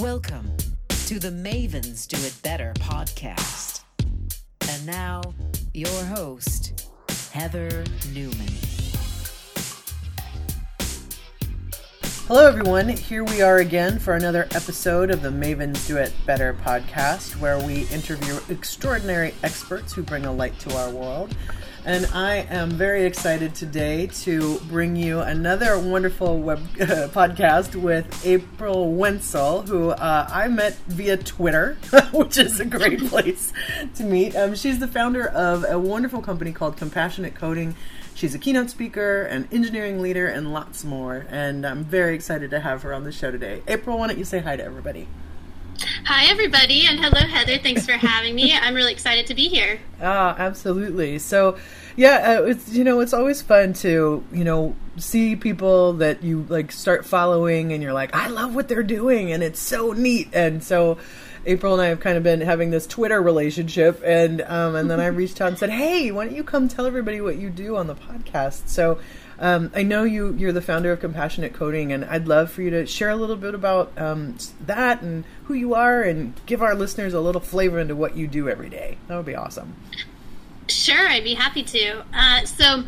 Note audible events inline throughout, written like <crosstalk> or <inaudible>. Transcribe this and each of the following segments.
Welcome to the Mavens Do It Better podcast. And now, your host, Heather Newman. Hello, everyone. Here we are again for another episode of the Mavens Do It Better podcast, where we interview extraordinary experts who bring a light to our world. And I am very excited today to bring you another wonderful web <laughs> uh, podcast with April Wensel, who uh, I met via Twitter, <laughs> which is a great <laughs> place to meet. Um, she's the founder of a wonderful company called Compassionate Coding. She's a keynote speaker, an engineering leader, and lots more. And I'm very excited to have her on the show today. April, why don't you say hi to everybody? Hi, everybody, and hello, Heather. Thanks for having me. I'm really excited to be here. <laughs> Ah, absolutely. So, yeah, uh, it's you know, it's always fun to you know see people that you like start following, and you're like, I love what they're doing, and it's so neat. And so, April and I have kind of been having this Twitter relationship, and um, and then I <laughs> reached out and said, Hey, why don't you come tell everybody what you do on the podcast? So. Um, I know you you're the founder of Compassionate Coding, and I'd love for you to share a little bit about um, that and who you are, and give our listeners a little flavor into what you do every day. That would be awesome. Sure, I'd be happy to. Uh, so,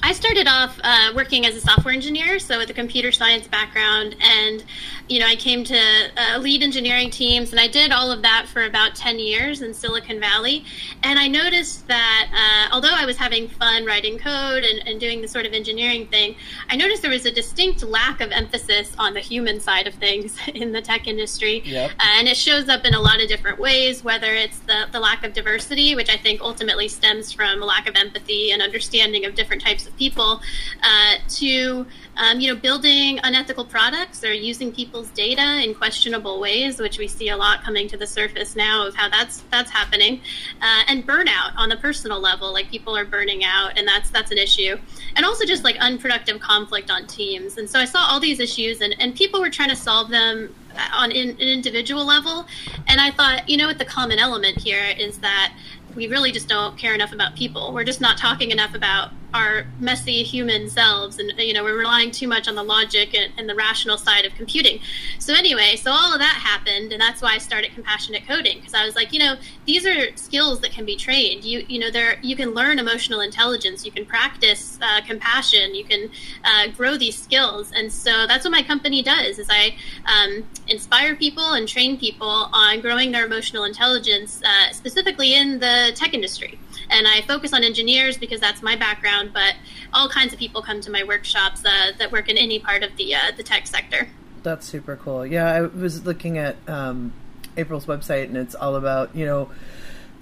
I started off uh, working as a software engineer, so with a computer science background, and you know, I came to uh, lead engineering teams, and I did all of that for about ten years in Silicon Valley. And I noticed that uh, although I was having fun writing code and, and doing the sort of engineering thing, I noticed there was a distinct lack of emphasis on the human side of things <laughs> in the tech industry, Yep. and it shows up in a lot of different ways. Whether it's the the lack of diversity, which I think ultimately stems from a lack of empathy and understanding of different types of people, uh, to um, you know building unethical products or using people's data in questionable ways, which we see a lot coming to the surface now of how that's that's happening, uh, and burnout on the personal level, like people are burning out, and that's that's an issue, and also just like unproductive conflict on teams. And so I saw all these issues, and and people were trying to solve them on in, an individual level, and I thought, you know what, the common element here is that we really just don't care enough about people. We're just not talking enough about our messy human selves, and you know, we're relying too much on the logic and, and the rational side of computing. So anyway, so all of that happened, and that's why I started compassionate coding because I was like, you know, these are skills that can be trained. You you know, there you can learn emotional intelligence, you can practice uh, compassion, you can uh, grow these skills, and so that's what my company does. Is I um, inspire people and train people on growing their emotional intelligence, uh, specifically in the tech industry. And I focus on engineers because that's my background, but all kinds of people come to my workshops uh, that work in any part of the uh, the tech sector. That's super cool. Yeah, I was looking at um, April's website, and it's all about you know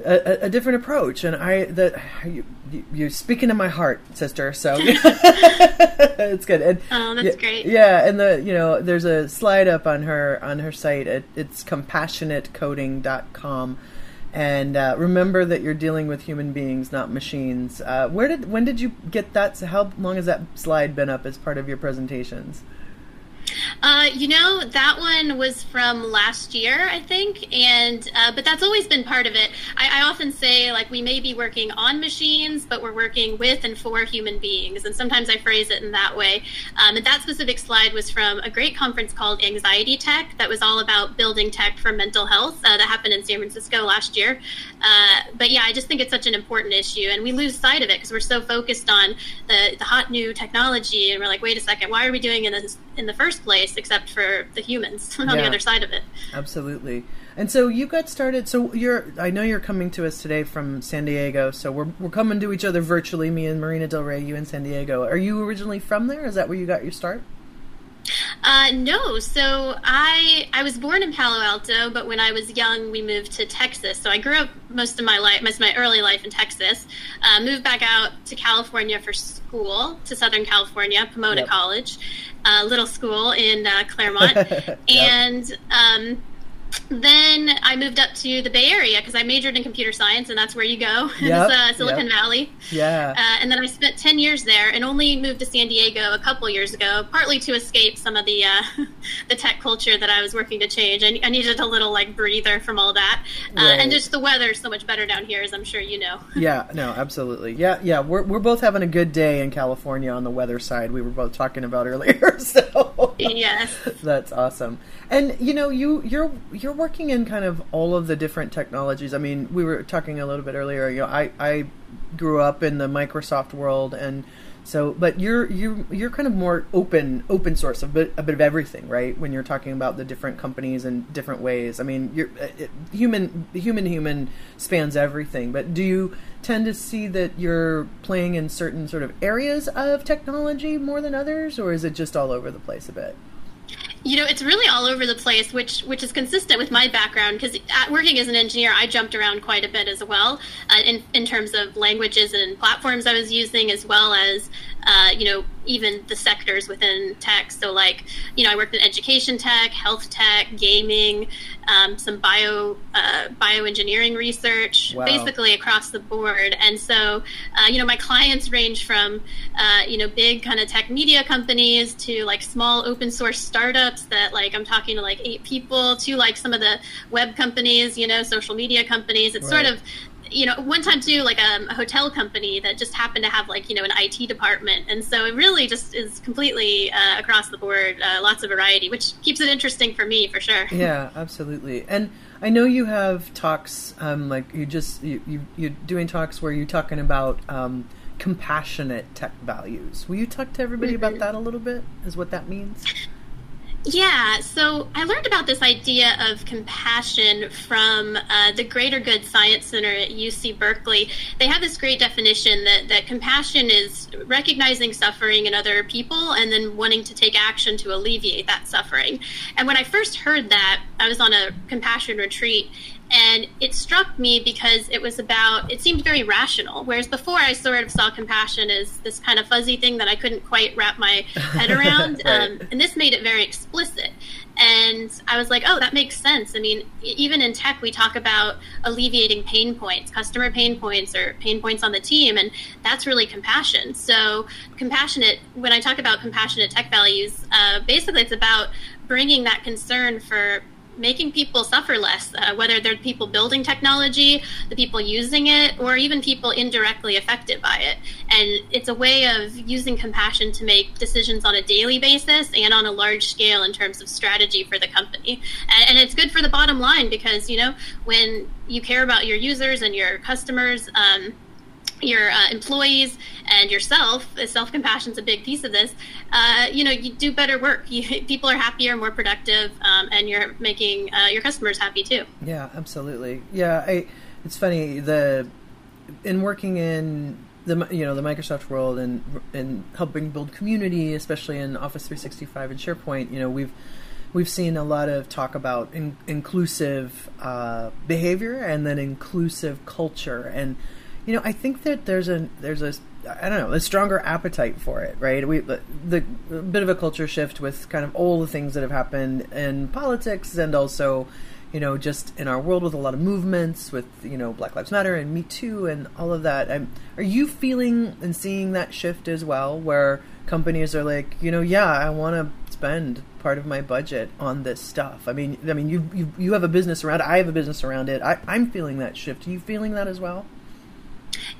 a, a different approach. And I that you, you're speaking to my heart, sister. So <laughs> <laughs> it's good. And, Oh, that's yeah, great. Yeah, and the you know there's a slide up on her on her site. It, it's compassionatecoding.com. And uh, remember that you're dealing with human beings, not machines. Uh, where did when did you get that? How long has that slide been up as part of your presentations? Uh, you know, that one was from last year, I think, and uh, but that's always been part of it. I, I often say like we may be working on machines, but we're working with and for human beings, and sometimes I phrase it in that way. Um, and that specific slide was from a great conference called Anxiety Tech that was all about building tech for mental health uh, that happened in San Francisco last year. Uh, but yeah, I just think it's such an important issue, and we lose sight of it because we're so focused on the, the hot new technology, and we're like, wait a second, why are we doing this in the first place except for the humans <laughs> on the other side of it? Absolutely. And so you got started. So you're. I know you're coming to us today from San Diego. So we're we're coming to each other virtually. Me and Marina Del Rey. You in San Diego. Are you originally from there? Is that where you got your start? Uh, no, so I I was born in Palo Alto, but when I was young, we moved to Texas. So I grew up most of my life, most of my early life in Texas. Uh, moved back out to California for school to Southern California, Pomona Yep. College, uh, little school in uh, Claremont, <laughs> Yep. and um, then I moved up to the Bay Area because I majored in computer science, and that's where you go, <laughs> Yep, uh, Silicon yep. Valley. Yeah. Uh, and then I spent 10 years there and only moved to San Diego a couple years ago, partly to escape some of the uh, <laughs> the tech culture that I was working to change. I, I needed a little like breather from all that. Uh, Right. And just the weather is so much better down here, as I'm sure you know. <laughs> Yeah, no, absolutely. Yeah, yeah. We're we're both having a good day in California on the weather side. We were both talking about earlier. So yes. that's awesome. And you know, you you're you're working in kind of all of the different technologies. I mean, we were talking a little bit earlier. You know, I I grew up in the Microsoft world, and so, but you're you you're kind of more open open source, a bit a bit of everything, right? When you're talking about the different companies and different ways. I mean, you're uh, it, human human human spans everything. But do you tend to see that you're playing in certain sort of areas of technology more than others, or is it just all over the place a bit? You know, it's really all over the place, which which is consistent with my background because working as an engineer, I jumped around quite a bit as well uh, in in terms of languages and platforms I was using, as well as uh, you know even the sectors within tech. So like you know, I worked in education tech, health tech, gaming, um, some bio uh, bioengineering research, Wow. basically across the board. And so uh, you know, my clients range from uh, you know big kind of tech media companies to like small open source startups that like I'm talking to like eight people to like some of the web companies, you know, social media companies. It's sort of you know, one time too, like um, a hotel company that just happened to have like you know an IT department, and so it really just is completely uh, across the board, uh, lots of variety, which keeps it interesting for me for sure. Yeah, absolutely. And I know you have talks, um, like you just you, you you're doing talks where you're talking about um, compassionate tech values. Will you talk to everybody about that a little bit? Is what that means? Yeah, so I learned about this idea of compassion from uh, the Greater Good Science Center at UC Berkeley. They have this great definition that, that compassion is recognizing suffering in other people and then wanting to take action to alleviate that suffering. And when I first heard that, I was on a compassion retreat. And it struck me because it was about, it seemed very rational. Whereas before I sort of saw compassion as this kind of fuzzy thing that I couldn't quite wrap my head <laughs> around. Right. um, and this made it very explicit. And I was like, oh, that makes sense. I mean, even in tech, we talk about alleviating pain points, customer pain points, or pain points on the team. And that's really compassion. So, compassionate, when I talk about compassionate tech values, uh, basically it's about bringing that concern for making people suffer less, uh, whether they're people building technology, the people using it, or even people indirectly affected by it. And it's a way of using compassion to make decisions on a daily basis and on a large scale in terms of strategy for the company. And, and it's good for the bottom line because, you know, when you care about your users and your customers, um, your uh, employees and yourself self-compassion is a big piece of this uh, you know you do better work <laughs> you, people are happier more productive um, and you're making uh, your customers happy too Yeah, absolutely. Yeah, I. It's funny the in working in the you know the Microsoft world and and helping build community, especially in Office 365 and SharePoint. You know, we've we've seen a lot of talk about in, inclusive uh, behavior and then inclusive culture, and you know, I think that there's a there's a I don't know a stronger appetite for it, right? We the, the bit of a culture shift with kind of all the things that have happened in politics and also you know, just in our world with a lot of movements, with you know Black Lives Matter and Me Too and all of that. Um, are you feeling and seeing that shift as well, where companies are like, you know, yeah, I want to spend part of my budget on this stuff. I mean, I mean, you you, you have a business around it. I have a business around it. I, I'm feeling that shift. Are you feeling that as well?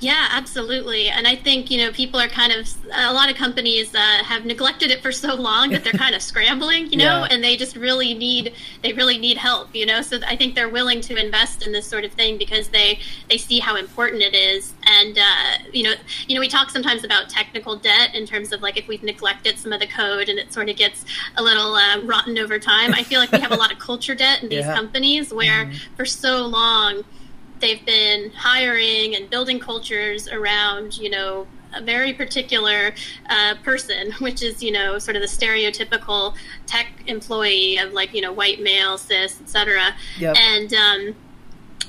Yeah, absolutely. And I think, you know, people are kind of, a lot of companies uh, have neglected it for so long that they're kind of <laughs> scrambling, you know, Yeah. and they just really need, they really need help, you know. So I think they're willing to invest in this sort of thing because they, they see how important it is. And, uh, you know, you know, we talk sometimes about technical debt in terms of like if we've neglected some of the code and it sort of gets a little uh, rotten over time. I feel like we have a lot of culture debt in these <laughs> Yeah. companies where for so long, they've been hiring and building cultures around, you know, a very particular uh, person, <laughs> which is, you know, sort of the stereotypical tech employee of like, you know, white male, cis, etc. Yep. And um,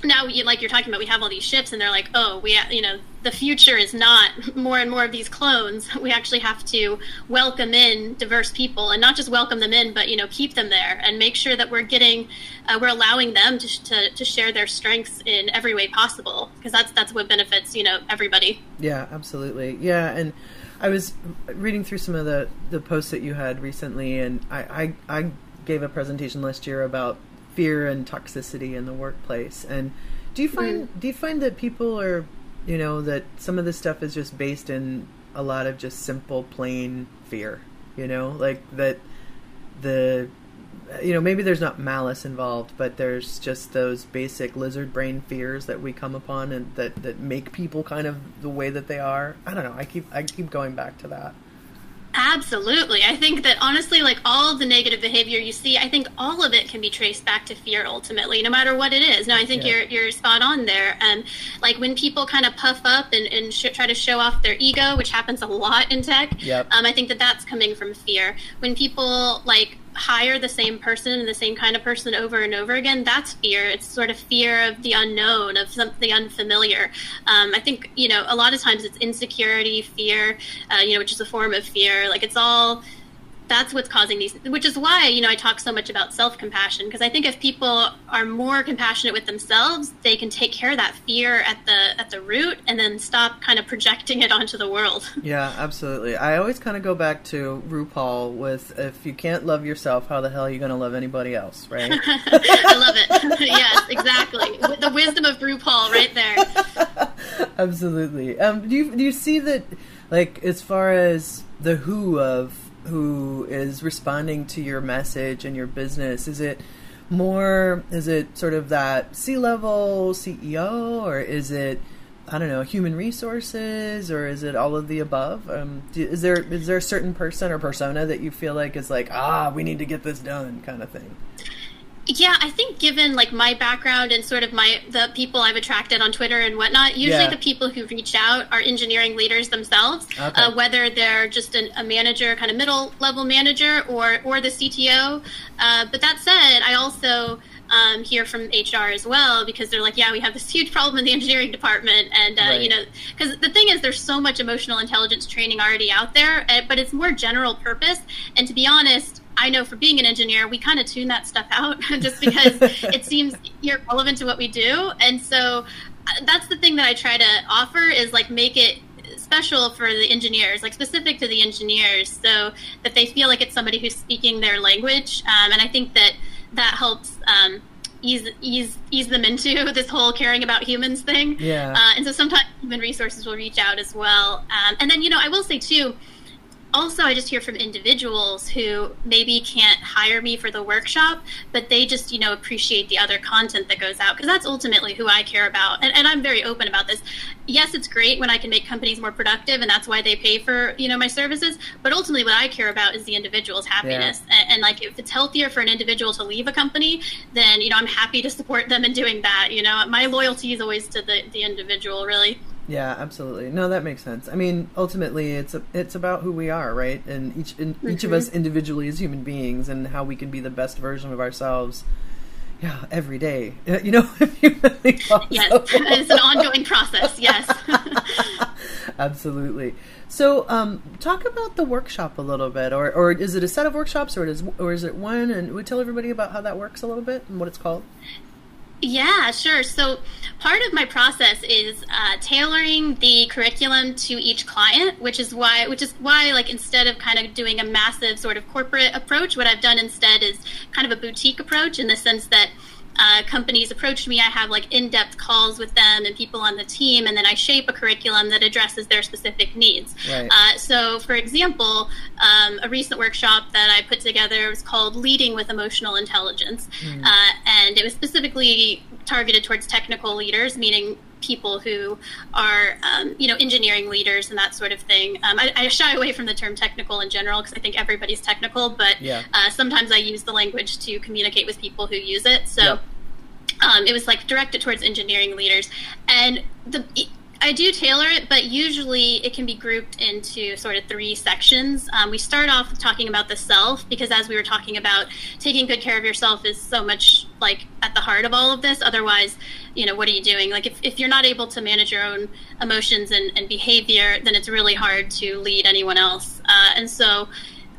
now you, like you're talking about we have all these ships and they're like oh we you know the future is not <laughs> more and more of these clones. <laughs> We actually have to welcome in diverse people and not just welcome them in but you know keep them there and make sure that we're getting uh, we're allowing them to, to, to share their strengths in every way possible because that's that's what benefits you know everybody. Yeah absolutely. Yeah and i was reading through some of the the posts that you had recently and i i, I gave a presentation last year about fear and toxicity in the workplace. And do you find mm. do you find that people are, you know, that some of this stuff is just based in a lot of just simple, plain fear? You know, like that the you know maybe there's not malice involved but there's just those basic lizard brain fears that we come upon and that that make people kind of the way that they are i don't know i keep i keep going back to that Absolutely. I think that honestly, like all the negative behavior you see, I think all of it can be traced back to fear ultimately, no matter what it is. Now, I think yeah. you're, you're spot on there. And like when people kind of puff up and, and sh- try to show off their ego, which happens a lot in tech, yep. um, I think that that's coming from fear. When people like hire the same person and the same kind of person over and over again, that's fear. It's sort of fear of the unknown, of something unfamiliar. Um, I think, you know, a lot of times it's insecurity, fear, uh, you know, which is a form of fear. Like it's all that's what's causing these which is why you know i talk so much about self-compassion because i think if people are more compassionate with themselves they can take care of that fear at the at the root and then stop kind of projecting it onto the world. <laughs> Yeah absolutely. I always kind of go back to rupaul with if you can't love yourself how the hell are you going to love anybody else? Right? <laughs> I love it. <laughs> Yes exactly. The wisdom of rupaul right there. Absolutely. Um, do you do you see that like as far as the who of who is responding to your message and your business? Is it more, is it sort of that C level CEO or is it, I don't know, human resources or is it all of the above? Um, do, is there is there a certain person or persona that you feel like is like, ah, we need to get this done kind of thing? Yeah, I think given like my background and sort of my the people I've attracted on Twitter and whatnot, usually yeah. the people who reach out are engineering leaders themselves, okay. uh, whether they're just an, a manager, kind of middle level manager, or or the CTO. Uh, but that said, I also um, hear from HR as well because they're like, yeah, we have this huge problem in the engineering department, and uh, right. you know, because the thing is, there's so much emotional intelligence training already out there, uh, but it's more general purpose. And to be honest, I know for being an engineer, we kind of tune that stuff out <laughs> just because <laughs> it seems irrelevant to what we do. And so uh, that's the thing that I try to offer is like make it special for the engineers, like specific to the engineers, so that they feel like it's somebody who's speaking their language. Um, and I think that that helps. Um, ease ease ease them into <laughs> this whole caring about humans thing. Yeah. Uh, and so sometimes human resources will reach out as well. Um, and then you know I will say too, also i just hear from individuals who maybe can't hire me for the workshop but they just you know appreciate the other content that goes out because that's ultimately who i care about. And, and, i'm very open about this. Yes it's great when i can make companies more productive and that's why they pay for you know my services but ultimately what i care about is the individual's happiness. Yeah. and, and, like if it's healthier for an individual to leave a company then you know i'm happy to support them in doing that you know? My loyalty is always to the, the individual really yeah, absolutely. No, that makes sense. I mean, ultimately, it's a, it's about who we are, right? And each in, mm-hmm. each of us individually as human beings, and how we can be the best version of ourselves. Yeah, every day. <laughs> You know, <laughs> yes, it's <laughs> an ongoing process. Yes, absolutely. So, um, talk about the workshop a little bit, or or is it a set of workshops, or is or is it one? And we tell everybody about how that works a little bit and what it's called. Yeah, sure. So part of my process is uh, tailoring the curriculum to each client, which is why, which is why, like instead of kind of doing a massive sort of corporate approach, what I've done instead is kind of a boutique approach in the sense that uh, companies approach me, I have like in depth calls with them and people on the team, and then I shape a curriculum that addresses their specific needs. Right. Uh, so, for example, um, a recent workshop that I put together was called Leading with Emotional Intelligence, mm. uh, and it was specifically targeted towards technical leaders, meaning people who are, um, you know, engineering leaders and that sort of thing. Um, I, I, shy away from the term technical in general because I think everybody's technical, but yeah. uh, sometimes I use the language to communicate with people who use it. So yep. um, it was like directed towards engineering leaders, and the I do tailor it, but usually it can be grouped into sort of three sections. Um, we start off talking about the self because, as we were talking about, taking good care of yourself is so much like at the heart of all of this. Otherwise, you know, what are you doing? Like, if, if you're not able to manage your own emotions and, and behavior, then it's really hard to lead anyone else. Uh, and so,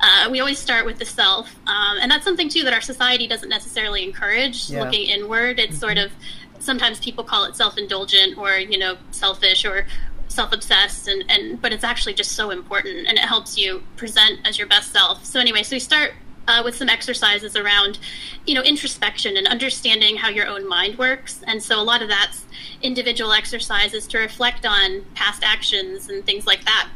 uh, we always start with the self, um, and that's something too that our society doesn't necessarily encourage. Yeah. Looking inward, it's mm-hmm. sort of sometimes people call it self-indulgent or you know selfish or self-obsessed and, and but it's actually just so important and it helps you present as your best self. So anyway so we start uh, with some exercises around you know introspection and understanding how your own mind works. And so a lot of that's individual exercises to reflect on past actions and things like that.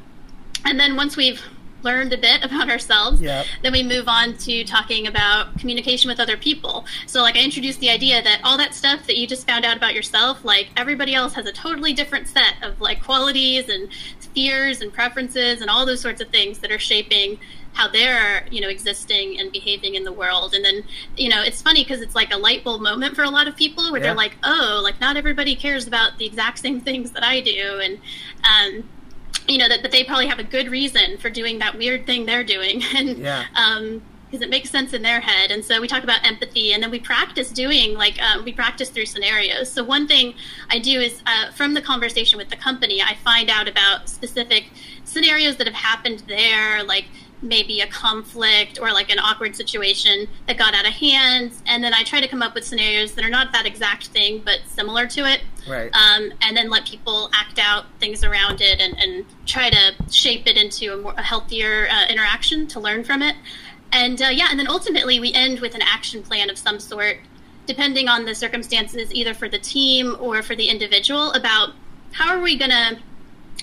And then once we've learned a bit <laughs> about ourselves, yep. then we move on to talking about communication with other people. So, like, I introduced the idea that all that stuff that you just found out about yourself, like, everybody else has a totally different set of like qualities and fears and preferences and all those sorts of things that are shaping how they're you know existing and behaving in the world and then you know it's funny because it's like a light bulb moment for a lot of people where yeah. they're like oh like not everybody cares about the exact same things that i do and um, you know that, that they probably have a good reason for doing that weird thing they're doing. <laughs> And yeah. um because it makes sense in their head. And so we talk about empathy and then we practice doing like um, we practice through scenarios. So one thing i do is uh, from the conversation with the company i find out about specific scenarios that have happened there like maybe a conflict or like an awkward situation that got out of hand. And then i try to come up with scenarios that are not that exact thing but similar to it. Right. Um, and then let people act out things around it and, and try to shape it into a, more, a healthier uh, interaction to learn from it. And uh, yeah and then ultimately we end with an action plan of some sort depending on the circumstances either for the team or for the individual about how are we going to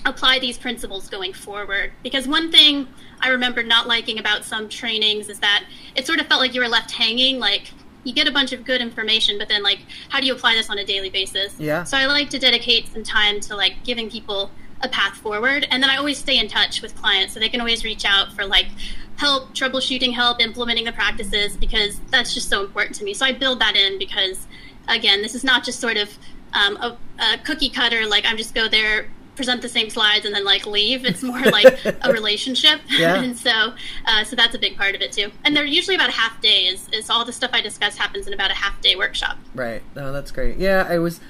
apply these principles going forward? Because one thing I remember not liking about some trainings is that it sort of felt like you were left hanging. Like you get a bunch of good information, but then like how do you apply this on a daily basis? Yeah. So I like to dedicate some time to like giving people a path forward, and then I always stay in touch with clients so they can always reach out for like help, troubleshooting help, implementing the practices because that's just so important to me. So I build that in because again, this is not just sort of um, a, a cookie cutter like I'm just go there present the same slides and then like leave. It's more <laughs> like a relationship, yeah. <laughs> and so uh, so that's a big part of it too. And they're usually about a half day. Is, all the stuff I discuss happens in about a half day workshop. Right. No, that's great. Yeah, I was.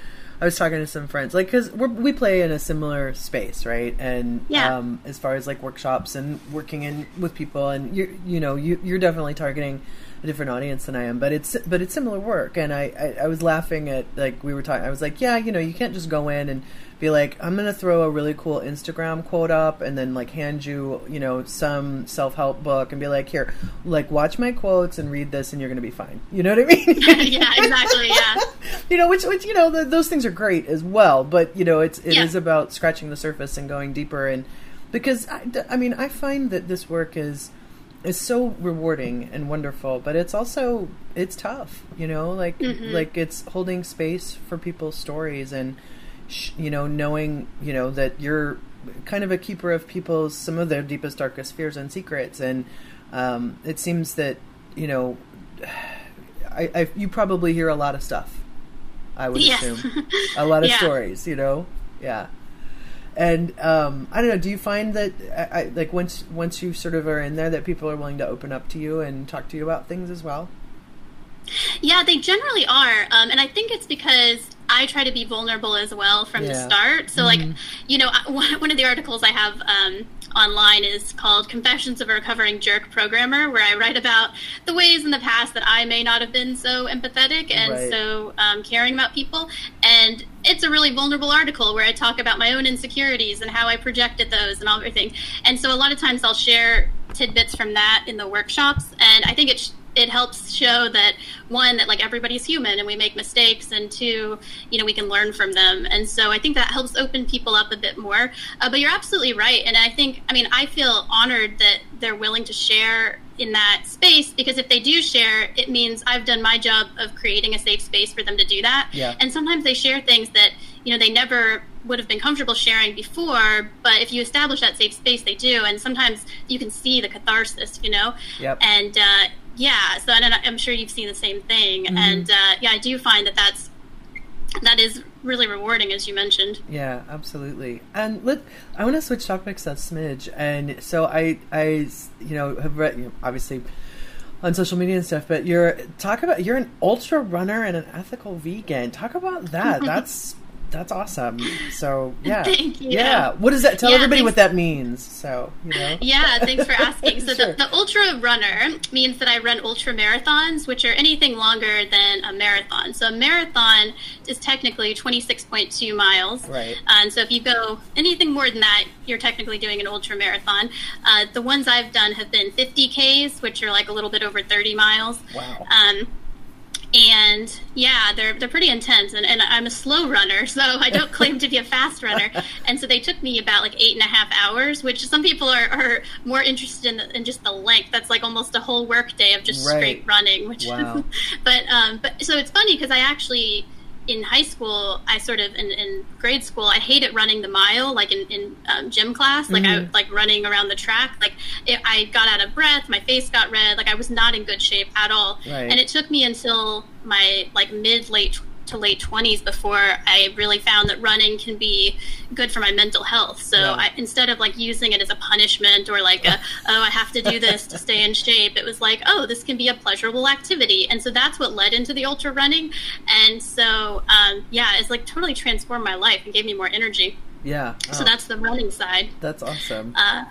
I was talking to some friends, like, because we play in a similar space, right? And yeah. um, as far as like workshops and working in with people, and you you know you you're definitely targeting a different audience than I am, but it's but it's similar work. And I, I I was laughing at like we were talking. I was like, yeah, you know, you can't just go in and be like, I'm gonna throw a really cool Instagram quote up and then like hand you, you know, some self help book and be like, here, like watch my quotes and read this and you're gonna be fine. <laughs> You know what I mean? <laughs> yeah, exactly. Yeah. <laughs> you know, which which you know the, those things are great as well, but you know, it's it yeah. is about scratching the surface and going deeper and because I, I mean I find that this work is is so rewarding and wonderful but it's also it's tough you know like mm-hmm. like it's holding space for people's stories and you know, knowing, you know, that you're kind of a keeper of people's some of their deepest, darkest fears and secrets. And um, it seems that, you know, <sighs> I, I, you probably hear a lot of stuff. I would yeah. assume <laughs> a lot of yeah. stories. You know, yeah. And um, I don't know. Do you find that, I, I, like, once once you sort of are in there, that people are willing to open up to you and talk to you about things as well? Yeah, they generally are, um, and I think it's because I try to be vulnerable as well from yeah. the start. So, mm-hmm. like, you know, <laughs> one of the articles I have um, online is called Confessions of a Recovering Jerk Programmer, where I write about the ways in the past that I may not have been so empathetic and right. so um, caring about people. And it's a really vulnerable article where I talk about my own insecurities and how I projected those and all of everything. And so, a lot of times I'll share tidbits from that in the workshops. And I think it it helps show that one that like everybody's human and we make mistakes and two you know we can learn from them. And so i think that helps open people up a bit more. Uh, but you're absolutely right. And i think i mean i feel honored that they're willing to share in that space because if they do share it means i've done my job of creating a safe space for them to do that. Yeah. and sometimes they share things that you know they never would have been comfortable sharing before but if you establish that safe space they do. And sometimes you can see the catharsis you know? Yep. and uh, yeah so and i'm sure you've seen the same thing mm-hmm. and uh, yeah i do find that that's that is really rewarding, as you mentioned. Yeah, absolutely. And let I want to switch topics a smidge. And so I, I, you know, have read you know, obviously on social media and stuff. But you're talk about you're an ultra runner and an ethical vegan. Talk about that. <laughs> That's that's awesome. So <laughs> yeah, Thank you. yeah. What does that tell Yeah, everybody thanks- what that means? So you know, <laughs> Yeah, thanks for asking. So <laughs> Sure. the, the ultra runner means that I run ultra marathons, which are anything longer than a marathon. So a marathon is technically 26.2 miles. Right. And so if you go anything more than that, you're technically doing an ultra marathon. Uh, the ones I've done have been 50 Ks, which are like a little bit over 30 miles. wow. Um, and yeah, they're they're pretty intense, and, and I'm a slow runner, <laughs> so I don't claim to be a fast runner. <laughs> And so they took me about like eight and a half hours, which some people are, are more interested in, in just the length. That's like almost a whole work day of just Right. straight running. Which, Wow. <laughs> but um, but so it's funny because I actually in high school, I sort of in, in grade school, I hated running the mile, like in, in um, gym class, like I Mhm. like running around the track. Like it, I got out of breath, my face got red, like I was not in good shape at all. Right. And it took me until my like mid late to late 20s before I really found that running can be good for my mental health. So Yeah. I, instead of like using it as a punishment or like a, <laughs> oh, I have to do this to stay in shape, it was like, oh, this can be a pleasurable activity. And so that's what led into the ultra running. And so, um, yeah, it's like totally transformed my life and gave me more energy. Yeah. So Oh, that's the running side. that's awesome. Uh,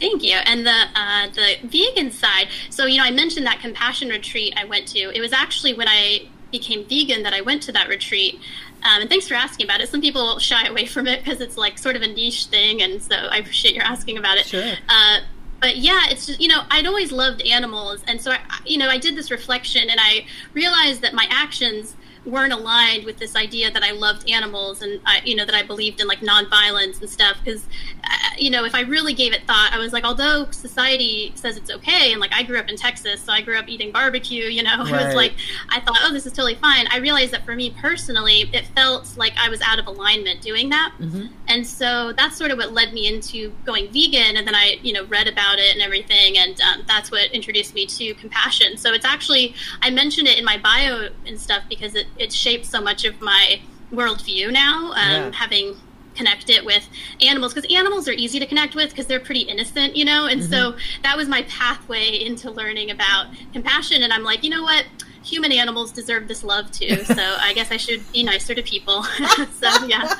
Thank you. And the uh, the vegan side. So you know, I mentioned that compassion retreat I went to. It was actually when I became vegan that I went to that retreat. Um, and thanks for asking about it. Some people shy away from it because it's like sort of a niche thing, and so I appreciate your asking about it. Sure. Uh, but yeah, it's just you know I'd always loved animals, and so I, you know I did this reflection, and I realized that my actions weren't aligned with this idea that I loved animals and I, you know that I believed in like nonviolence and stuff because uh, you know if I really gave it thought I was like although society says it's okay and like I grew up in Texas so I grew up eating barbecue you know <laughs> it was like I thought oh this is totally fine. I realized that for me personally it felt like I was out of alignment doing that. Mhm. and so that's sort of what led me into going vegan and then i you know read about it and everything and um, that's what introduced me to compassion. So it's actually i mention it in my bio and stuff because it, it shapes so much of my worldview now um, Yeah. having connected with animals because animals are easy to connect with because they're pretty innocent you know? And so that was my pathway into learning about compassion and i'm like you know what? Human animals deserve this love too <laughs> so i guess i should be nicer to people. <laughs> So yeah.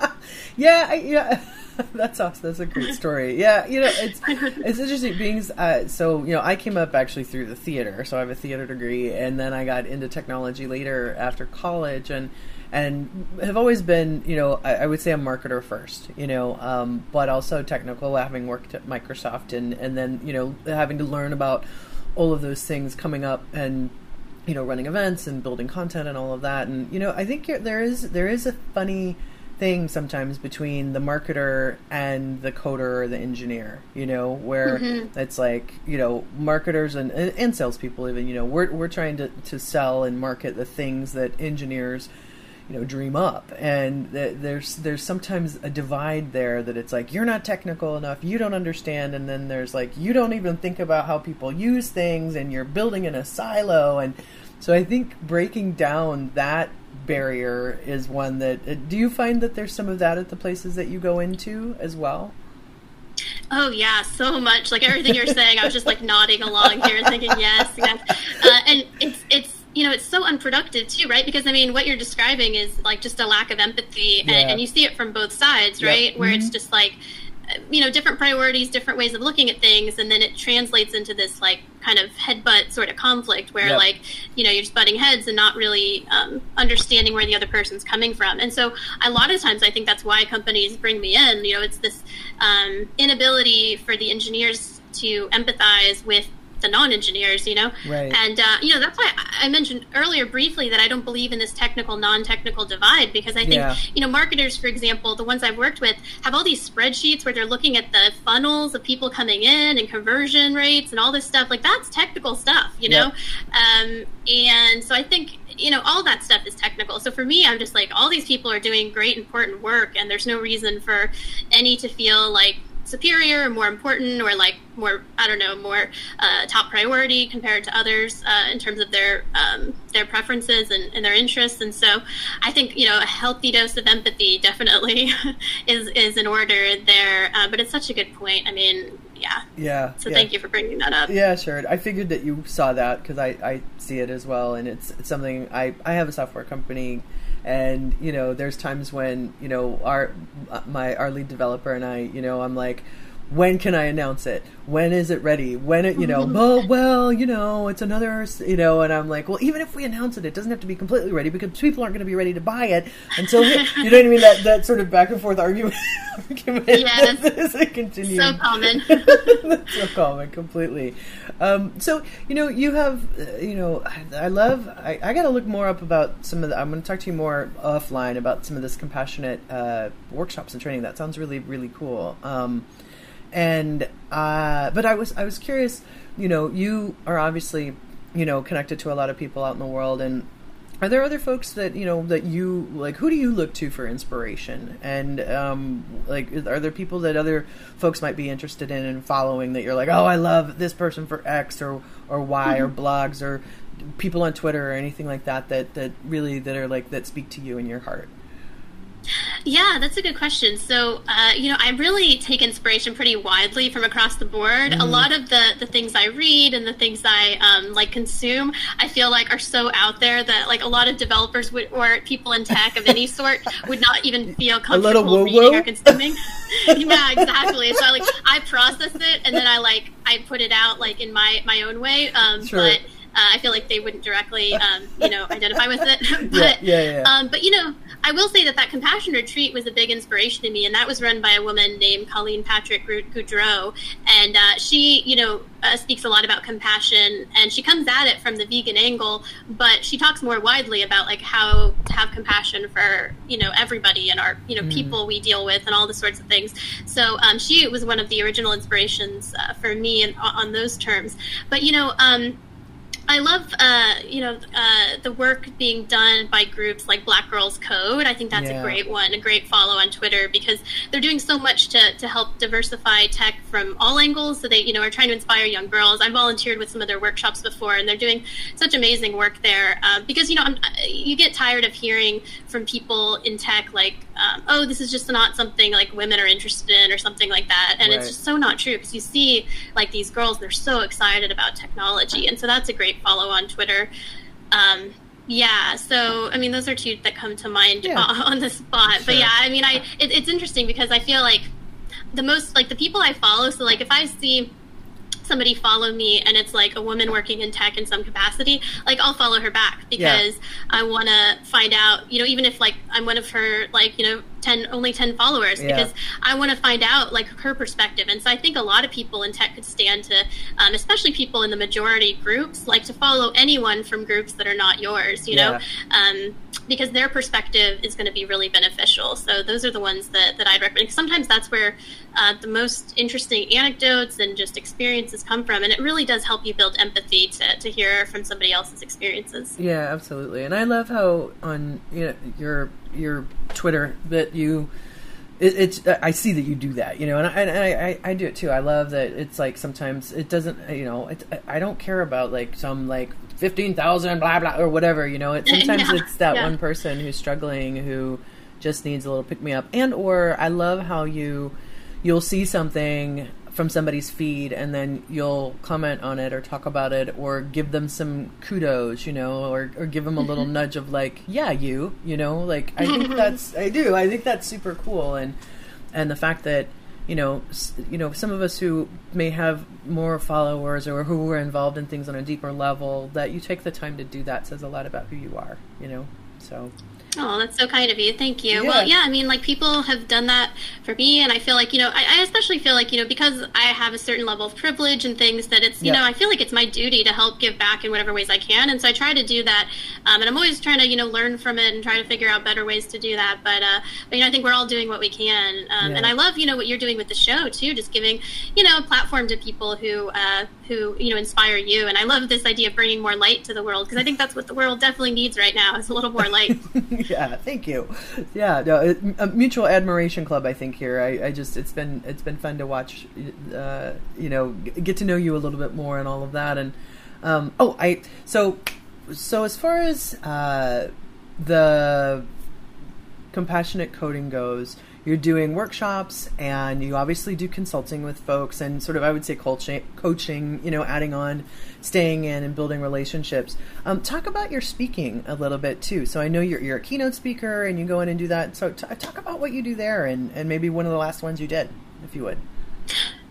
<laughs> Yeah, I, yeah. <laughs> That's awesome. That's a great story. Yeah, you know, it's <laughs> it's interesting being uh, so. You know, I came up actually through the theater, so I have a theater degree, and then I got into technology later after college, and and have always been, you know, I, I would say a marketer first, you know, um, but also technical, having worked at Microsoft, and and then you know having to learn about all of those things coming up and you know running events and building content and all of that and you know i think there is there is a funny thing sometimes between the marketer and the coder or the engineer you know where mm-hmm. it's like you know marketers and, and and salespeople even you know we're, we're trying to, to sell and market the things that engineers you know dream up. And th- there's there's sometimes a divide there that it's like you're not technical enough you don't understand. And then there's like you don't even think about how people use things and you're building in a silo. And so i think breaking down that barrier is one that uh, do you find that there's some of that at the places that you go into as well Oh yeah, so much. Like everything you're saying, I was just like nodding along here, thinking yes, yes. Uh, and it's it's you know it's so unproductive too, right? Because I mean, what you're describing is like just a lack of empathy, Yeah. and, and you see it from both sides, Yep. right? Where it's Mhm. just like you know different priorities, different ways of looking at things, and then it translates into this like kind of headbutt sort of conflict where Yep. like you know you're just butting heads and not really um, understanding where the other person's coming from and so a lot of times i think that's why companies bring me in you know it's this um, inability for the engineers to empathize with the non-engineers you know? Right. and uh, you know that's why I- mentioned earlier briefly that i don't believe in this technical non-technical divide because i think Yeah. you know marketers for example the ones i've worked with have all these spreadsheets where they're looking at the funnels of people coming in and conversion rates and all this stuff. Like that's technical stuff you know? Um, and so i think you know all that stuff is technical. So for me i'm just like all these people are doing great important work and there's no reason for any to feel like superior or more important or like more I don't know more uh, top priority compared to others uh, in terms of their um, their preferences and, and, their interests. And so I think you know a healthy dose of empathy definitely <laughs> is is in order there. Uh, but it's such a good point. I mean. Yeah. Yeah. So yeah. thank you for bringing that up. Yeah, sure. I figured that you saw that because I, I see it as well, and it's, it's something I, I have a software company and you know there's times when you know our my our lead developer and I you know I'm like when can I announce it? When is it ready? When it, you know, <laughs> well, well, you know, it's another, you know, and I'm like, well, even if we announce it, it doesn't have to be completely ready because people aren't going to be ready to buy it until, <laughs> you know what I mean? That, that sort of back and forth argument. <laughs> argument yes. is a continuing. So common. So common, completely. Um, so, you know, you have, uh, you know, I, I love, I, I got to look more up about some of the, I'm going to talk to you more offline about some of this compassionate uh, workshops and training. That sounds really, really cool. Um, and uh, but I was I was curious. You know, you are obviously you know connected to a lot of people out in the world, and are there other folks that you know that you like? Who do you look to for inspiration? And um, like, are there people that other folks might be interested in and following that you're like, oh, I love this person for X or or Y or mm-hmm. blogs or people on Twitter or anything like that that that really that are like that speak to you in your heart? Yeah, that's a good question. So, uh, you know, I really take inspiration pretty widely from across the board. Mm. A lot of the, the things I read and the things I um, like consume, I feel like are so out there that like a lot of developers would, or people in tech of any sort <laughs> would not even feel comfortable reading or consuming. <laughs> yeah, exactly. So like I process it and then I like I put it out like in my my own way. Um, sure. But uh, I feel like they wouldn't directly, um, you know, identify with it. <laughs> but, yeah, yeah, yeah. Um, but you know, I will say that that compassion retreat was a big inspiration to me, and that was run by a woman named Colleen Patrick Goudreau, and uh, she, you know, uh, speaks a lot about compassion, and she comes at it from the vegan angle, but she talks more widely about like how to have compassion for you know everybody and our you know mm. people we deal with and all the sorts of things. So um, she was one of the original inspirations uh, for me and on those terms. But you know. Um, I love, uh, you know, uh, the work being done by groups like Black Girls Code. I think that's yeah. a great one, a great follow on Twitter because they're doing so much to, to help diversify tech from all angles. So they, you know, are trying to inspire young girls. I volunteered with some of their workshops before, and they're doing such amazing work there. Uh, because you know, I'm, you get tired of hearing from people in tech like, um, "Oh, this is just not something like women are interested in," or something like that, and right. it's just so not true. Because you see, like these girls, they're so excited about technology, and so that's a great follow on Twitter. Um, yeah, so I mean, those are two that come to mind yeah. <laughs> on the spot. Sure. But yeah, I mean, I it, it's interesting because I feel like the most like the people I follow. So like if I see somebody follow me and it's like a woman working in tech in some capacity, like I'll follow her back because yeah. I want to find out, you know, even if like I'm one of her like, you know, 10 only 10 followers yeah. because I want to find out like her perspective. And so I think a lot of people in tech could stand to um, especially people in the majority groups like to follow anyone from groups that are not yours, you yeah. know. Um, because their perspective is going to be really beneficial. So those are the ones that, that I'd recommend. Sometimes that's where uh, the most interesting anecdotes and just experiences come from, and it really does help you build empathy to, to hear from somebody else's experiences. Yeah, absolutely. And I love how on you know, your your Twitter that you. It, it's I see that you do that, you know, and I, and I, I do it too. I love that it's like sometimes it doesn't, you know, it, I don't care about like some like fifteen thousand blah blah or whatever. You know, it <laughs> sometimes yeah, it's that yeah. one person who's struggling who just needs a little pick me up. And or I love how you you'll see something from somebody's feed and then you'll comment on it or talk about it or give them some kudos, you know, or, or give them a little mm-hmm. nudge of like, yeah, you, you know, like I think <laughs> that's I do. I think that's super cool and and the fact that you know, you know, some of us who may have more followers or who are involved in things on a deeper level, that you take the time to do that says a lot about who you are, you know. So Oh, that's so kind of you. Thank you. Yeah. Well, yeah, I mean, like people have done that for me, and I feel like you know, I, I, especially feel like you know, because I have a certain level of privilege and things that it's you yeah. know, I feel like it's my duty to help give back in whatever ways I can, and so I try to do that. Um, and I'm always trying to you know learn from it and try to figure out better ways to do that. But, uh, but you know, I think we're all doing what we can, um, yeah. and I love you know what you're doing with the show too, just giving you know a platform to people who uh, who you know inspire you. And I love this idea of bringing more light to the world because I think that's what the world definitely needs right now is a little more light. <laughs> <laughs> yeah, thank you. Yeah, no, a mutual admiration club. I think here. I, I just it's been it's been fun to watch. Uh, you know, get to know you a little bit more and all of that. And um, oh, I so so as far as uh, the compassionate coding goes you're doing workshops and you obviously do consulting with folks and sort of i would say coaching, you know adding on staying in and building relationships um, talk about your speaking a little bit too so i know you're, you're a keynote speaker and you go in and do that so t- talk about what you do there and, and maybe one of the last ones you did if you would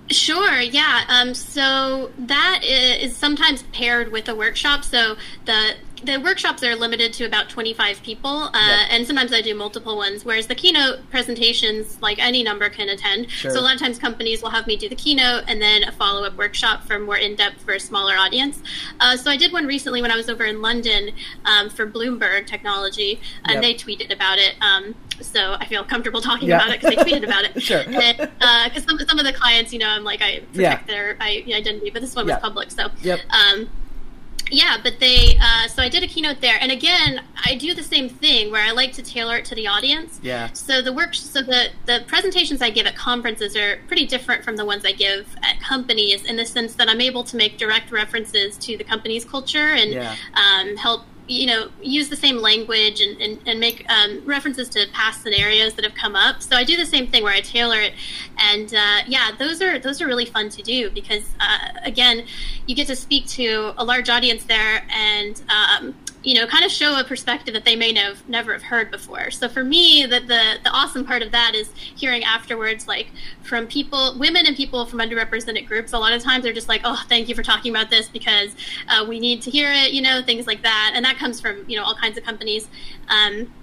Sure, yeah. Um, so that is sometimes paired with a workshop. So the the workshops are limited to about 25 people, uh, yep. and sometimes I do multiple ones. Whereas the keynote presentations, like any number can attend. Sure. So a lot of times companies will have me do the keynote and then a follow up workshop for more in depth for a smaller audience. Uh, so I did one recently when I was over in London um, for Bloomberg Technology, and yep. they tweeted about it. Um, so I feel comfortable talking yeah. about it because they tweeted about it. <laughs> sure. Because uh, some some of the clients, you know, I'm like I protect yeah. their identity, but this one was public, so. Yep. Um, yeah, but they. Uh, so I did a keynote there, and again, I do the same thing where I like to tailor it to the audience. Yeah. So the work, so the the presentations I give at conferences are pretty different from the ones I give at companies in the sense that I'm able to make direct references to the company's culture and yeah. um, help you know use the same language and, and, and make um, references to past scenarios that have come up. So i do the same thing where i tailor it. And uh, yeah those are those are really fun to do because uh, again you get to speak to a large audience there and um, you know, kind of show a perspective that they may have never have heard before. So for me, the, the, the awesome part of that is hearing afterwards, like from people, women and people from underrepresented groups. A lot of times they're just like, oh, thank you for talking about this because uh, we need to hear it, you know, things like that. And that comes from, you know, all kinds of companies. Um,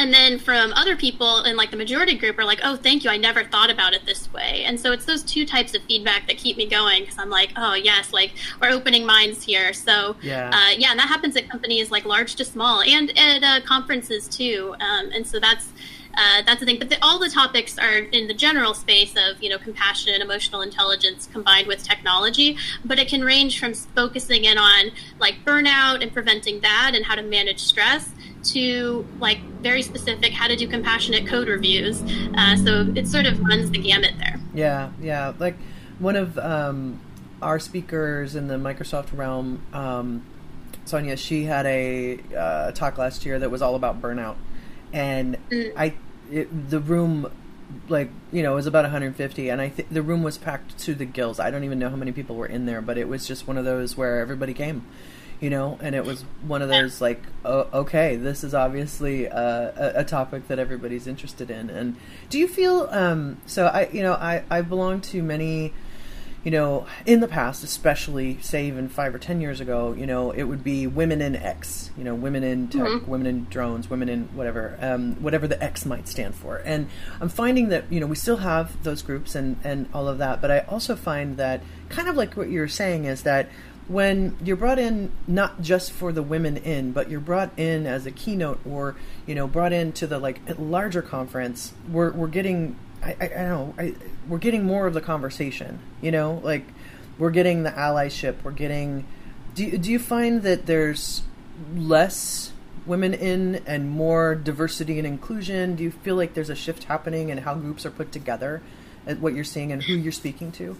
and then from other people in like the majority group are like oh thank you i never thought about it this way and so it's those two types of feedback that keep me going because i'm like oh yes like we're opening minds here so yeah uh, yeah and that happens at companies like large to small and at uh, conferences too um, and so that's uh, that's the thing. But the, all the topics are in the general space of you know compassion and emotional intelligence combined with technology. But it can range from focusing in on like burnout and preventing that, and how to manage stress, to like very specific how to do compassionate code reviews. Uh, so it sort of runs the gamut there. Yeah, yeah. Like one of um, our speakers in the Microsoft realm, um, Sonia, she had a uh, talk last year that was all about burnout, and mm. I it, the room like you know it was about 150 and i think the room was packed to the gills i don't even know how many people were in there but it was just one of those where everybody came you know and it was one of those like oh, okay this is obviously a, a, topic that everybody's interested in. And do you feel um, so i you know i i belong to many you know in the past especially say even five or ten years ago you know it would be women in x you know women in tech mm-hmm. women in drones women in whatever um, whatever the x might stand for. And i'm finding that you know we still have those groups and and all of that but i also find that kind of like what you're saying is that when you're brought in not just for the women in, but you're brought in as a keynote or you know brought into the like larger conference, we're we're getting I, I, I don't know I, we're getting more of the conversation. You know, like we're getting the allyship. We're getting. Do do you find that there's less women in and more diversity and inclusion? Do you feel like there's a shift happening in how groups are put together, at what you're seeing and who you're speaking to?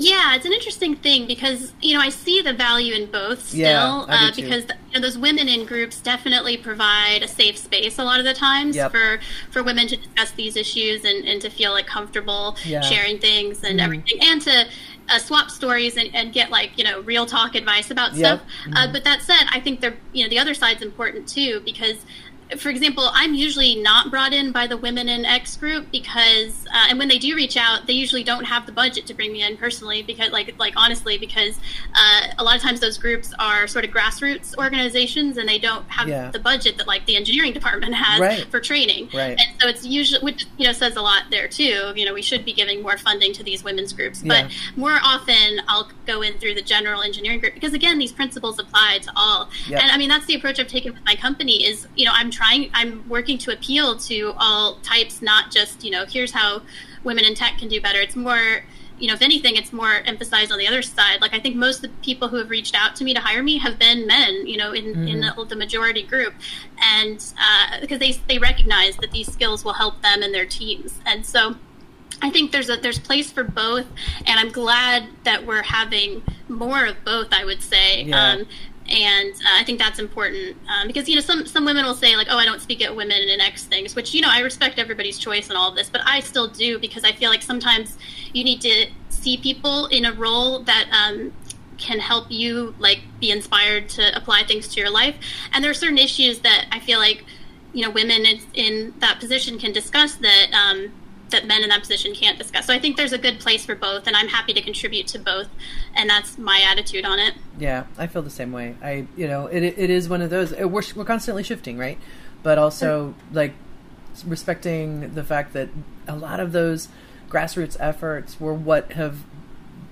Yeah, it's an interesting thing because you know I see the value in both still yeah, uh, because you know, those women in groups definitely provide a safe space a lot of the times yep. for for women to discuss these issues and, and to feel like comfortable yeah. sharing things and mm everything and to uh, swap stories and, and, get like you know real talk advice about yep. stuff. Uh, but that said, I think the you know the other side's important too because for example, I'm usually not brought in by the Women in X group because, uh, and when they do reach out, they usually don't have the budget to bring me in personally because, like, like honestly, because uh, a lot of times those groups are sort of grassroots organizations and they don't have yeah. the budget that like the engineering <laughs> department has right. for training. Right. And so it's usually, which you know says a lot there too. You know, we should be giving more funding to these women's groups, yeah. but more often I'll go in through the general engineering group because again, these principles apply to all. Yep. And I mean, that's the approach I've taken with my company. Is you know, I'm trying i'm working to appeal to all types not just you know here's how women in tech can do better it's more you know, if anything, it's more emphasized on the other side. Like I think most of the people who have reached out to me to hire me have been men, you know, in, mm-hmm. in the, the, majority group, and uh, because they they recognize that these skills will help them and their teams, and so. I think there's a there's place for both, and I'm glad that we're having more of both. I would say, yeah. um, and uh, I think that's important um, because you know some some women will say like oh I don't speak at women and X things which you know I respect everybody's choice and all of this but I still do because I feel like sometimes you need to see people in a role that um, can help you like be inspired to apply things to your life. And there are certain issues that I feel like you know women in, in that position can discuss that um, that men in that position can't discuss. So I think there's a good place for both, and I'm happy to contribute to both, and that's my attitude on it. Yeah, I feel the same way. I, you know, it it is one of those. It, we're we're constantly shifting, right? But also like respecting the fact that a lot of those grassroots efforts were what have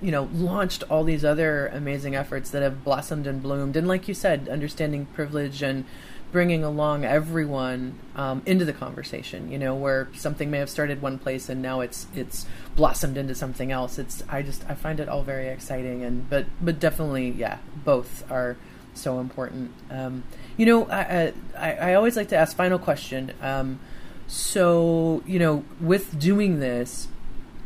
you know launched all these other amazing efforts that have blossomed and bloomed and like you said understanding privilege and bringing along everyone um, into the conversation. You know, where something may have started one place and now it's it's blossomed into something else. It's I just I find it all very exciting and but but definitely yeah, both are so important. Um, you know, I, I, I always like to ask final question. Um, so you know, with doing this,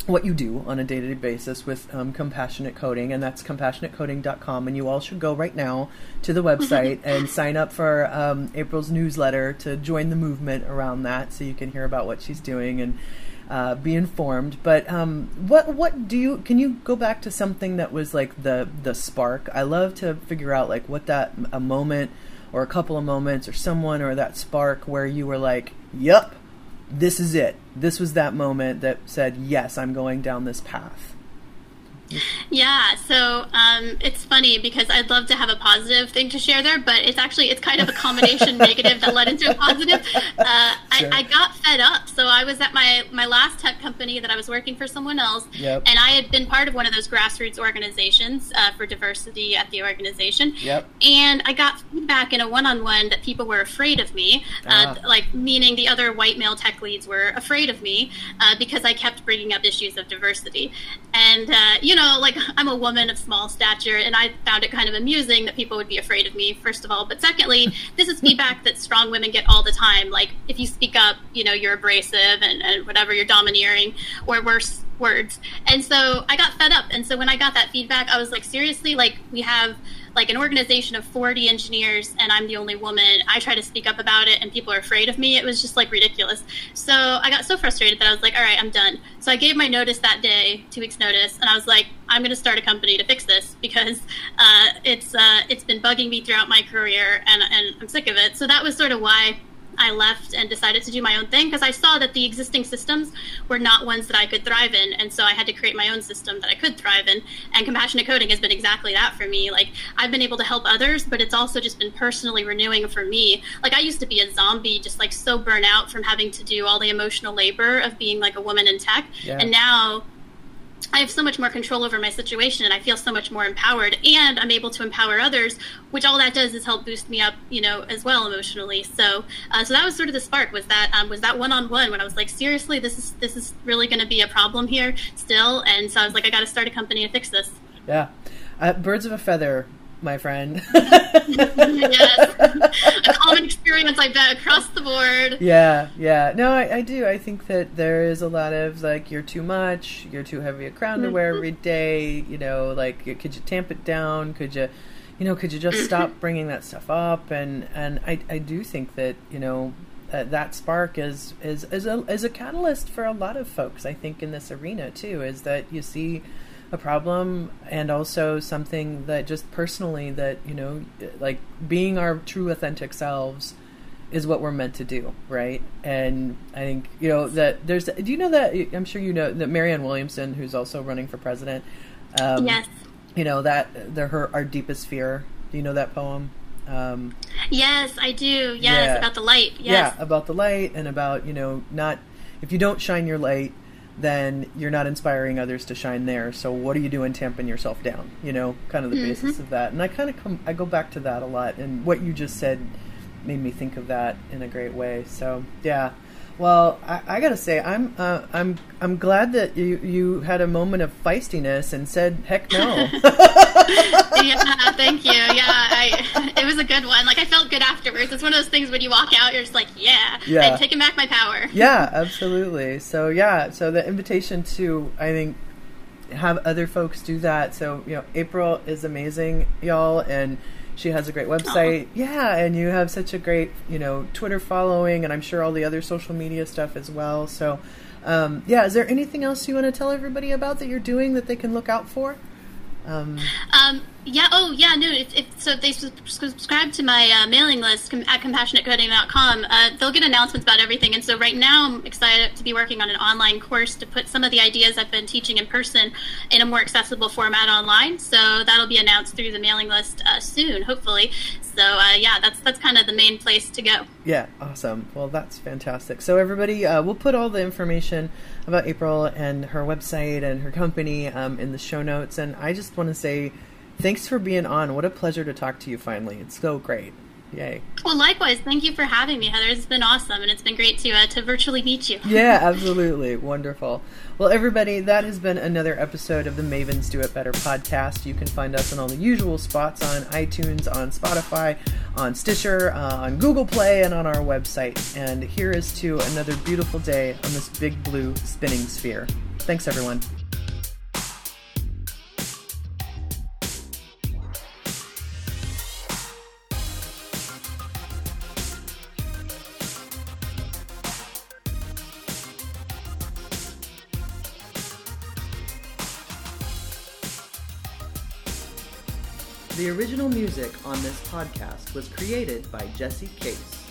what you do on a day-to-day basis with um, compassionate coding and that's compassionatecoding.com and you all should go right now to the website <laughs> and sign up for um, april's newsletter to join the movement around that so you can hear about what she's doing and uh, be informed. But um, what what do you can you go back to something that was like the the spark? I love to figure out like what that a moment or a couple of moments or someone or that spark where you were like yep this is it. This was that moment that said, yes, I'm going down this path. Yeah, so um, it's funny because I'd love to have a positive thing to share there, but it's actually it's kind of a combination <laughs> negative that led into a positive. Uh, sure. I, I, got fed up, so I was at my my last tech company that I was working for someone else, yep. and I had been part of one of those grassroots organizations uh, for diversity at the organization. Yep. And I got feedback in a one-on-one that people were afraid of me, uh, ah. like meaning the other white male tech leads were afraid of me uh, because I kept bringing up issues of diversity, and uh, you know know, like I'm a woman of small stature, and I found it kind of amusing that people would be afraid of me, first of all. But secondly, this is feedback that strong women get all the time. Like if you speak up, you know, you're abrasive and, and whatever, you're domineering, or worse words. And so I got fed up. And so when I got that feedback, I was like, seriously, like we have like an organization of 40 engineers and I'm the only woman. I try to speak up about it and people are afraid of me. It was just like ridiculous. So I got so frustrated that I was like, all right, I'm done. So I gave my notice that day, two weeks notice, and I was like, I'm going to start a company to fix this because uh, it's uh, it's been bugging me throughout my career and, and I'm sick of it. So that was sort of why I left and decided to do my own thing because I saw that the existing systems were not ones that I could thrive in. And so I had to create my own system that I could thrive in. And compassionate coding has been exactly that for me. Like, I've been able to help others, but it's also just been personally renewing for me. Like, I used to be a zombie, just like so burnt out from having to do all the emotional labor of being like a woman in tech. Yeah. And now I have so much more control over my situation and I feel so much more empowered and I'm able to empower others, which all that does is help boost me up, you know, as well emotionally. So, uh, so that was sort of the spark was that, um, was that one-on-one when I was like, seriously, this is, this is really going to be a problem here still. And so I was like, I got to start a company to fix this. Yeah. Uh, birds of a feather my friend. <laughs> yes, a common experience, I bet, across the board. Yeah, yeah. No, I, I, do. I think that there is a lot of like, you're too much, you're too heavy a crown to wear every day. You know, like, could you tamp it down? Could you, you know, could you just stop bringing that stuff up? And and I I do think that you know. Uh, that spark is is is a is a catalyst for a lot of folks. I think in this arena too is that you see a problem and also something that just personally that you know like being our true authentic selves is what we're meant to do right? And i think you know that there's do you know that i'm sure you know that marianne williamson who's also running for president um, yes. you know that they're her our deepest fear do you know that poem? Um, yes i do. Yes yeah. about the light. Yes. yeah about the light and about you know not if you don't shine your light then you're not inspiring others to shine there. So what are you doing tamping yourself down? You know, kind of the mm-hmm. basis of that. And I kind of come, I go back to that a lot. And what you just said made me think of that in a great way. So yeah. Well, I, I gotta say, I'm uh, I'm I'm glad that you you had a moment of feistiness and said heck no. <laughs> <laughs> yeah, thank you. Yeah, I, it was a good one. Like I felt good afterwards. It's one of those things when you walk out, you're just like, yeah, Yeah. I've taken back my power. yeah, absolutely. So yeah, so the invitation to I think have other folks do that. So you know, April is amazing, y'all, and she has a great website. Yeah, and you have such a great you know Twitter following, and I'm sure all the other social media stuff as well. So. Um, yeah, is there anything else you want to tell everybody about that you're doing that they can look out for? Um, Um, yeah. Oh, yeah. No. If, if so, if they subscribe to my uh, mailing list com- at compassionatecoding.com, uh, they'll get announcements about everything. And so, right now, I'm excited to be working on an online course to put some of the ideas I've been teaching in person in a more accessible format online. So that'll be announced through the mailing list uh, soon, hopefully. So uh, yeah, that's that's kind of the main place to go. Yeah, awesome. Well, that's fantastic. So, everybody, uh, we'll put all the information about April and her website and her company um, in the show notes. And I just want to say thanks for being on. What a pleasure to talk to you finally. It's so great. Yay. Well, likewise, thank you for having me, Heather. It's been awesome, and it's been great to uh, to virtually meet you. Yeah, <laughs> absolutely. Wonderful. Well, everybody, that has been another episode of the Mavens Do It Better podcast. You can find us on all the usual spots on iTunes, on Spotify, on Stitcher, uh, on Google Play, and on our website. And here is to another beautiful day on this big blue spinning sphere. Thanks, everyone. Original music on this podcast was created by Jesse Case.